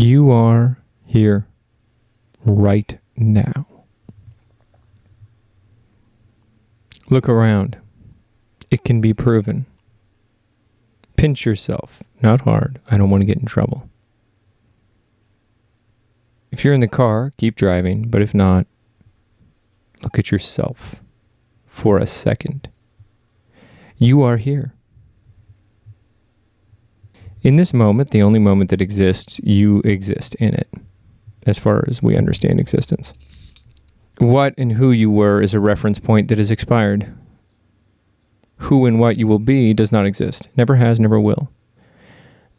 You are here right now. Look around. It can be proven. Pinch yourself. Not hard. I don't want to get in trouble. If you're in the car, keep driving, but if not, look at yourself for a second. You are here. In this moment, the only moment that exists, you exist in it, as far as we understand existence. What and who you were is a reference point that has expired. Who and what you will be does not exist, never has, never will.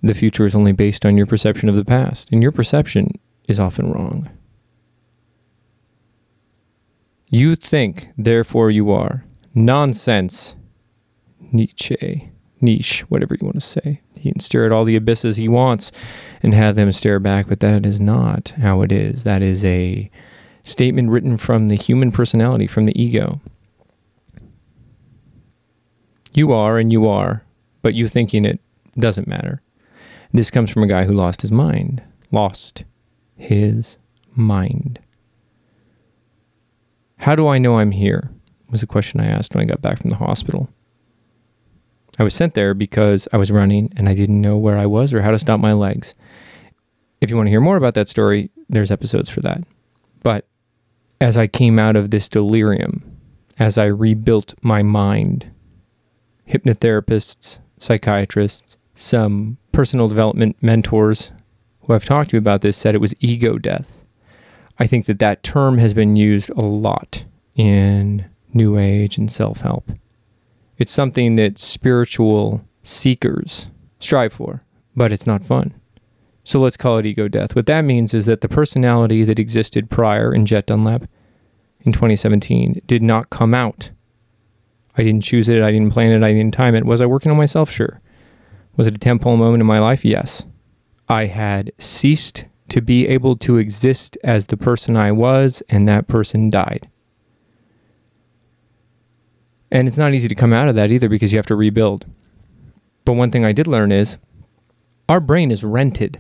The future is only based on your perception of the past, and your perception is often wrong. You think, therefore you are. Nonsense. Nietzsche, niche, whatever you want to say. He can stare at all the abysses he wants and have them stare back, but that is not how it is. That is a statement written from the human personality, from the ego. You are and you are, but you thinking it doesn't matter. This comes from a guy who lost his mind. Lost his mind. How do I know I'm here? was the question I asked when I got back from the hospital. I was sent there because I was running and I didn't know where I was or how to stop my legs. If you want to hear more about that story, there's episodes for that. But as I came out of this delirium, as I rebuilt my mind, hypnotherapists, psychiatrists, some personal development mentors who I've talked to about this said it was ego death. I think that that term has been used a lot in New Age and self help. It's something that spiritual seekers strive for, but it's not fun. So let's call it ego death. What that means is that the personality that existed prior in Jet Dunlap in 2017 did not come out. I didn't choose it, I didn't plan it, I didn't time it. Was I working on myself? Sure. Was it a temporal moment in my life? Yes. I had ceased to be able to exist as the person I was, and that person died. And it's not easy to come out of that either because you have to rebuild. But one thing I did learn is our brain is rented.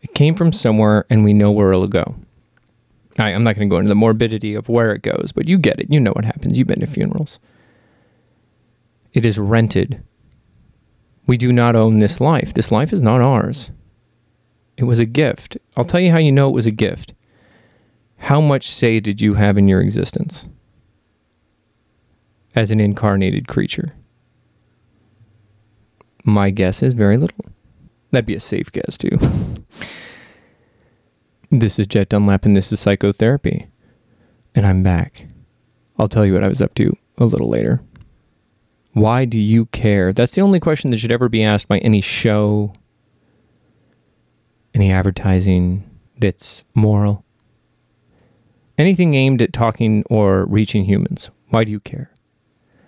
It came from somewhere and we know where it'll go. I, I'm not going to go into the morbidity of where it goes, but you get it. You know what happens. You've been to funerals. It is rented. We do not own this life. This life is not ours. It was a gift. I'll tell you how you know it was a gift. How much say did you have in your existence? As an incarnated creature? My guess is very little. That'd be a safe guess, too. this is Jet Dunlap, and this is psychotherapy. And I'm back. I'll tell you what I was up to a little later. Why do you care? That's the only question that should ever be asked by any show, any advertising that's moral, anything aimed at talking or reaching humans. Why do you care?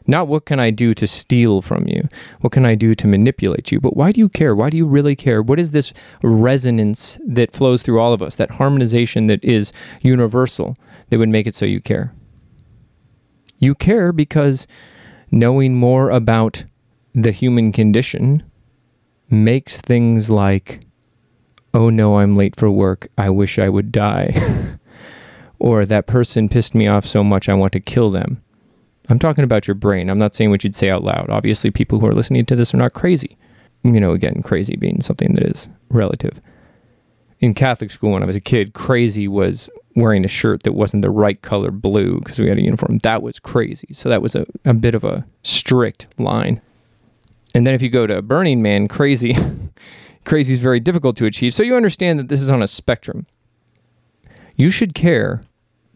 Not what can I do to steal from you? What can I do to manipulate you? But why do you care? Why do you really care? What is this resonance that flows through all of us, that harmonization that is universal that would make it so you care? You care because knowing more about the human condition makes things like, oh no, I'm late for work. I wish I would die. or that person pissed me off so much I want to kill them. I'm talking about your brain. I'm not saying what you'd say out loud. Obviously, people who are listening to this are not crazy. You know, again, crazy being something that is relative. In Catholic school, when I was a kid, crazy was wearing a shirt that wasn't the right color blue because we had a uniform. That was crazy. So that was a, a bit of a strict line. And then if you go to Burning Man, crazy, crazy is very difficult to achieve. So you understand that this is on a spectrum. You should care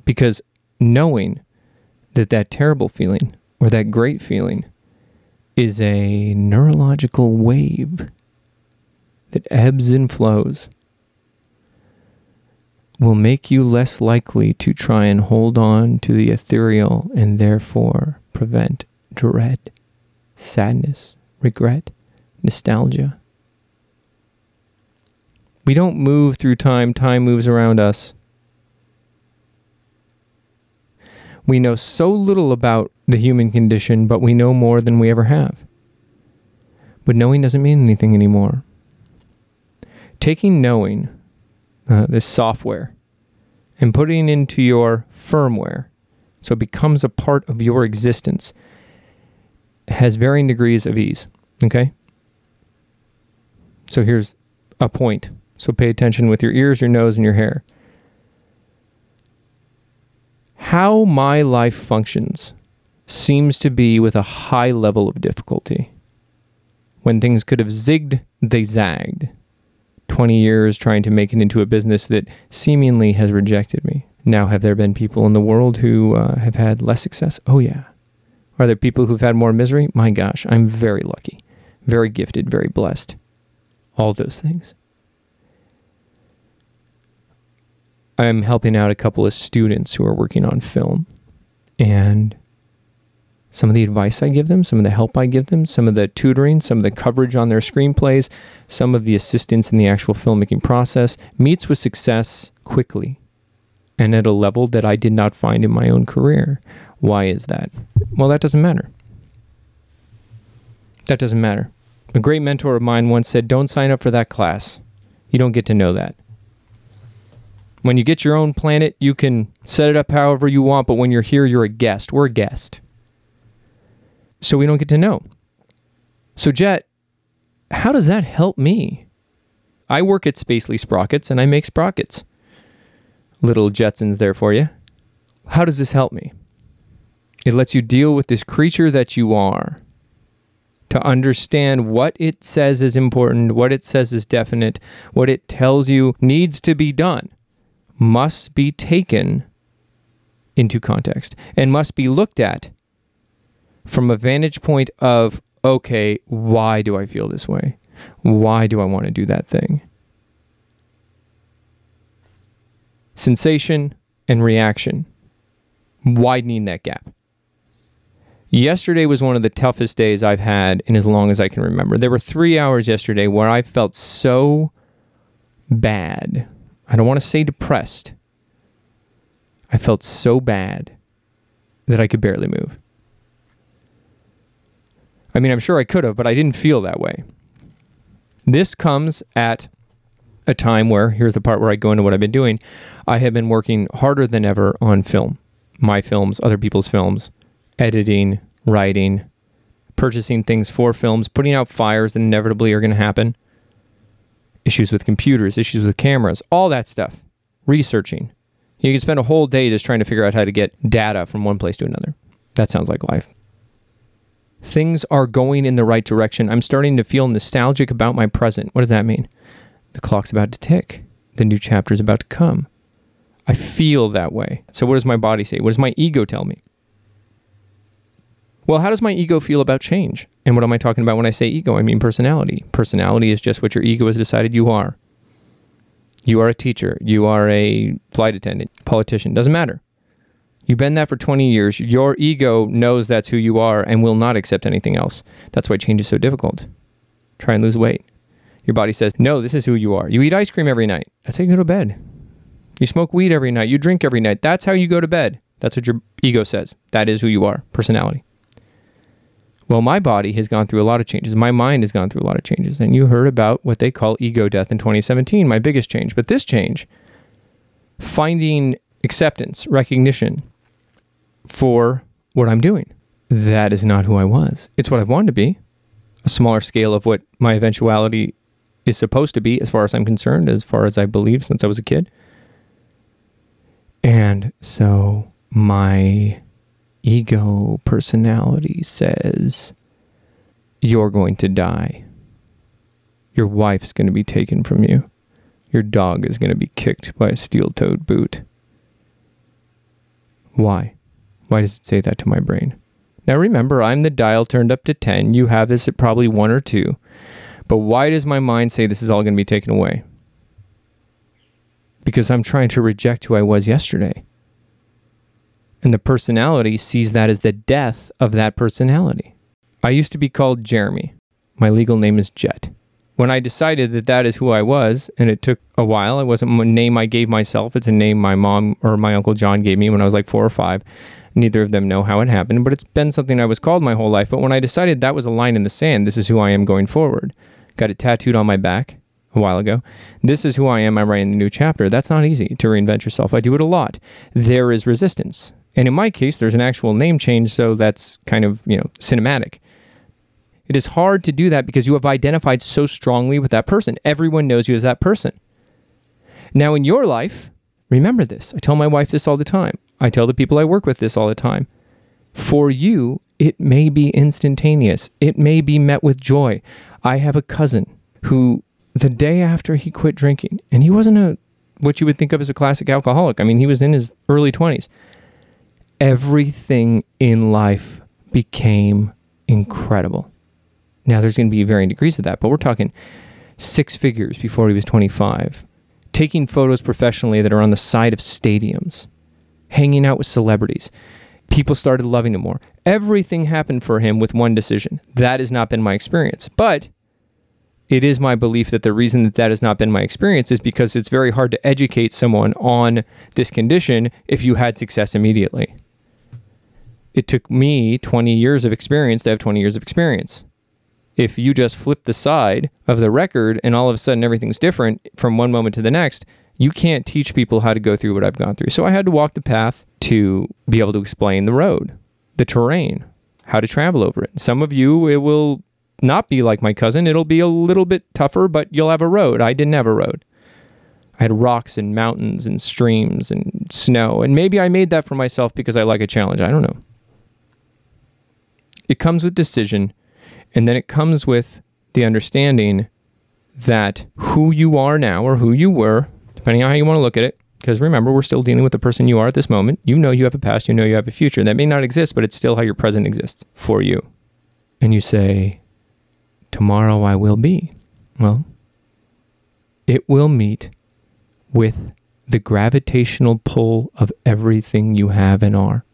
because knowing that that terrible feeling or that great feeling is a neurological wave that ebbs and flows will make you less likely to try and hold on to the ethereal and therefore prevent dread, sadness, regret, nostalgia. We don't move through time, time moves around us. We know so little about the human condition, but we know more than we ever have. But knowing doesn't mean anything anymore. taking knowing, uh, this software, and putting it into your firmware so it becomes a part of your existence has varying degrees of ease. Okay? So here's a point. So pay attention with your ears, your nose, and your hair. How my life functions seems to be with a high level of difficulty. When things could have zigged, they zagged. 20 years trying to make it into a business that seemingly has rejected me. Now, have there been people in the world who uh, have had less success? Oh, yeah. Are there people who've had more misery? My gosh, I'm very lucky, very gifted, very blessed. All those things. I'm helping out a couple of students who are working on film. And some of the advice I give them, some of the help I give them, some of the tutoring, some of the coverage on their screenplays, some of the assistance in the actual filmmaking process meets with success quickly and at a level that I did not find in my own career. Why is that? Well, that doesn't matter. That doesn't matter. A great mentor of mine once said, Don't sign up for that class. You don't get to know that. When you get your own planet, you can set it up however you want, but when you're here, you're a guest. We're a guest. So we don't get to know. So, Jet, how does that help me? I work at Spacely Sprockets and I make sprockets little Jetsons there for you. How does this help me? It lets you deal with this creature that you are, to understand what it says is important, what it says is definite, what it tells you needs to be done, must be taken into context and must be looked at from a vantage point of, okay, why do I feel this way? Why do I want to do that thing? sensation and reaction, widening that gap. Yesterday was one of the toughest days I've had in as long as I can remember. There were three hours yesterday where I felt so bad. I don't want to say depressed. I felt so bad that I could barely move. I mean, I'm sure I could have, but I didn't feel that way. This comes at a time where here's the part where I go into what I've been doing. I have been working harder than ever on film, my films, other people's films, editing, writing, purchasing things for films, putting out fires that inevitably are going to happen, issues with computers, issues with cameras, all that stuff, researching. You can spend a whole day just trying to figure out how to get data from one place to another. That sounds like life. Things are going in the right direction. I'm starting to feel nostalgic about my present. What does that mean? The clock's about to tick. The new chapter is about to come. I feel that way. So, what does my body say? What does my ego tell me? Well, how does my ego feel about change? And what am I talking about when I say ego? I mean personality. Personality is just what your ego has decided you are. You are a teacher. You are a flight attendant, politician. Doesn't matter. You've been that for 20 years. Your ego knows that's who you are and will not accept anything else. That's why change is so difficult. Try and lose weight. Your body says, no, this is who you are. You eat ice cream every night. That's how you go to bed. You smoke weed every night. You drink every night. That's how you go to bed. That's what your ego says. That is who you are, personality. Well, my body has gone through a lot of changes. My mind has gone through a lot of changes. And you heard about what they call ego death in 2017, my biggest change. But this change, finding acceptance, recognition for what I'm doing, that is not who I was. It's what I've wanted to be. A smaller scale of what my eventuality is supposed to be, as far as I'm concerned, as far as I believe since I was a kid. And so my ego personality says, You're going to die. Your wife's going to be taken from you. Your dog is going to be kicked by a steel toed boot. Why? Why does it say that to my brain? Now remember, I'm the dial turned up to 10. You have this at probably 1 or 2. But why does my mind say this is all going to be taken away? Because I'm trying to reject who I was yesterday. And the personality sees that as the death of that personality. I used to be called Jeremy. My legal name is Jet. When I decided that that is who I was, and it took a while, it wasn't a name I gave myself. It's a name my mom or my uncle John gave me when I was like four or five. Neither of them know how it happened, but it's been something I was called my whole life. But when I decided that was a line in the sand, this is who I am going forward, got it tattooed on my back. a while ago. This is who I am. I'm writing the new chapter. That's not easy to reinvent yourself. I do it a lot. There is resistance. And in my case, there's an actual name change, so that's kind of, you know, cinematic. It is hard to do that because you have identified so strongly with that person. Everyone knows you as that person. Now, in your life, remember this. I tell my wife this all the time. I tell the people I work with this all the time. For you, it may be instantaneous, it may be met with joy. I have a cousin who, the day after he quit drinking, and he wasn't a what you would think of as a classic alcoholic. I mean, he was in his early 20s. Everything in life became incredible. Now, there's going to be varying degrees of that, but we're talking six figures before he was 25, taking photos professionally that are on the side of stadiums, hanging out with celebrities. People started loving him more. Everything happened for him with one decision. That has not been my experience. But it is my belief that the reason that that has not been my experience is because it's very hard to educate someone on this condition if you had success immediately. It took me 20 years of experience to have 20 years of experience if you just flip the side of the record and all of a sudden everything's different from one moment to the next, you can't teach people how to go through what I've gone through. So I had to walk the path to be able to explain the road, the terrain, how to travel over it. Some of you, it will not be like my cousin. It'll be a little bit tougher, but you'll have a road. I didn't have a road. I had rocks and mountains and streams and snow. And maybe I made that for myself because I like a challenge. I don't know. It comes with decision and then it comes with the understanding that who you are now or who you were, depending on how you want to look at it, because remember, we're still dealing with the person you are at this moment. You know you have a past, you know you have a future. That may not exist, but it's still how your present exists for you. And you say, Tomorrow I will be. Well, it will meet with the gravitational pull of everything you have and are.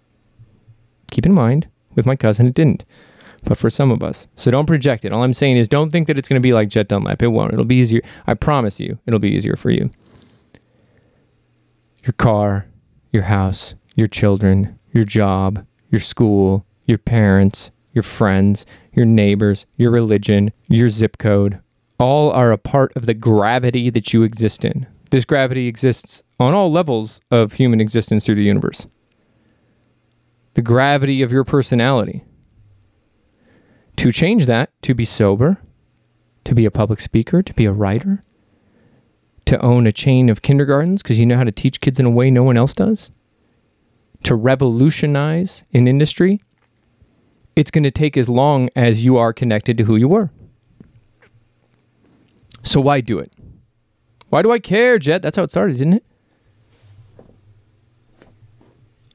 Keep in mind, with my cousin, it didn't but for some of us. So don't project it. All I'm saying is don't think that it's going to be like Jet Dunlap. It won't. It'll be easier. I promise you, it'll be easier for you. Your car, your house, your children, your job, your school, your parents, your friends, your neighbors, your religion, your zip code, all are a part of the gravity that you exist in. This gravity exists on all levels of human existence through the universe. The gravity of your personality, to change that, to be sober, to be a public speaker, to be a writer, to own a chain of kindergartens because you know how to teach kids in a way no one else does, to revolutionize an industry, it's going to take as long as you are connected to who you were. So why do it? Why do I care, Jet? That's how it started, didn't it?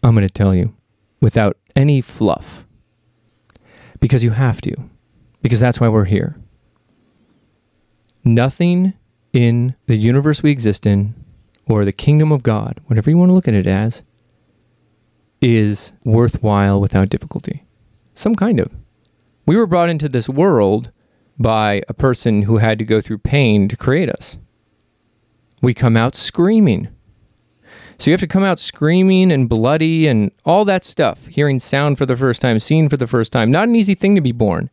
I'm going to tell you without any fluff because you have to, because that's why we're here. Nothing in the universe we exist in, or the kingdom of God, whatever you want to look at it as, is worthwhile without difficulty. Some kind of. We were brought into this world by a person who had to go through pain to create us. We come out screaming. So you have to come out screaming and bloody and all that stuff, hearing sound for the first time, seeing for the first time. Not an easy thing to be born.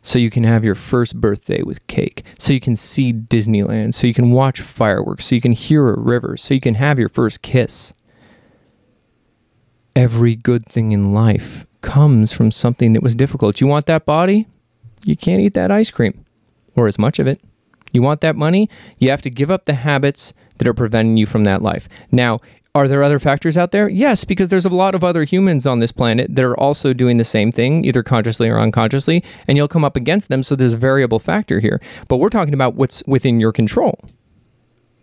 So you can have your first birthday with cake. So you can see Disneyland. So you can watch fireworks. So you can hear a river. So you can have your first kiss. Every good thing in life comes from something that was difficult. You want that body? You can't eat that ice cream or as much of it. You want that money? You have to give up the habits that are preventing you from that life. Now, are there other factors out there? Yes, because there's a lot of other humans on this planet that are also doing the same thing, either consciously or unconsciously, and you'll come up against them. So there's a variable factor here. But we're talking about what's within your control,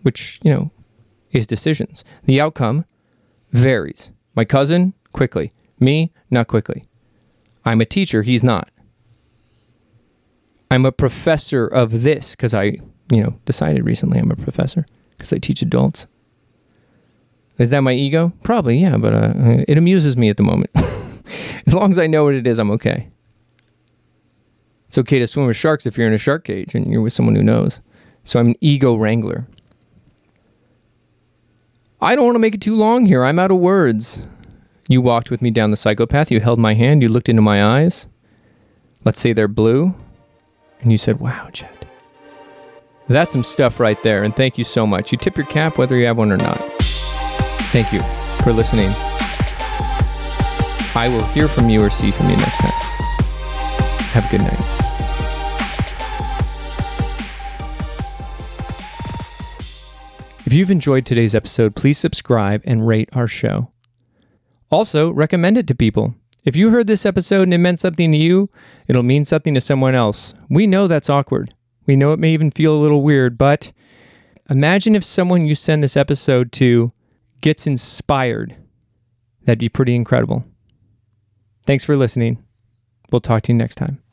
which, you know, is decisions. The outcome varies. My cousin, quickly. Me, not quickly. I'm a teacher, he's not. I'm a professor of this because I, you know, decided recently I'm a professor because I teach adults. Is that my ego? Probably, yeah, but uh, it amuses me at the moment. as long as I know what it is, I'm okay. It's okay to swim with sharks if you're in a shark cage and you're with someone who knows. So I'm an ego wrangler. I don't want to make it too long here. I'm out of words. You walked with me down the psychopath. You held my hand. You looked into my eyes. Let's say they're blue. And you said, Wow, Jet. That's some stuff right there. And thank you so much. You tip your cap whether you have one or not. Thank you for listening. I will hear from you or see from you next time. Have a good night. If you've enjoyed today's episode, please subscribe and rate our show. Also, recommend it to people. If you heard this episode and it meant something to you, it'll mean something to someone else. We know that's awkward. We know it may even feel a little weird, but imagine if someone you send this episode to gets inspired. That'd be pretty incredible. Thanks for listening. We'll talk to you next time.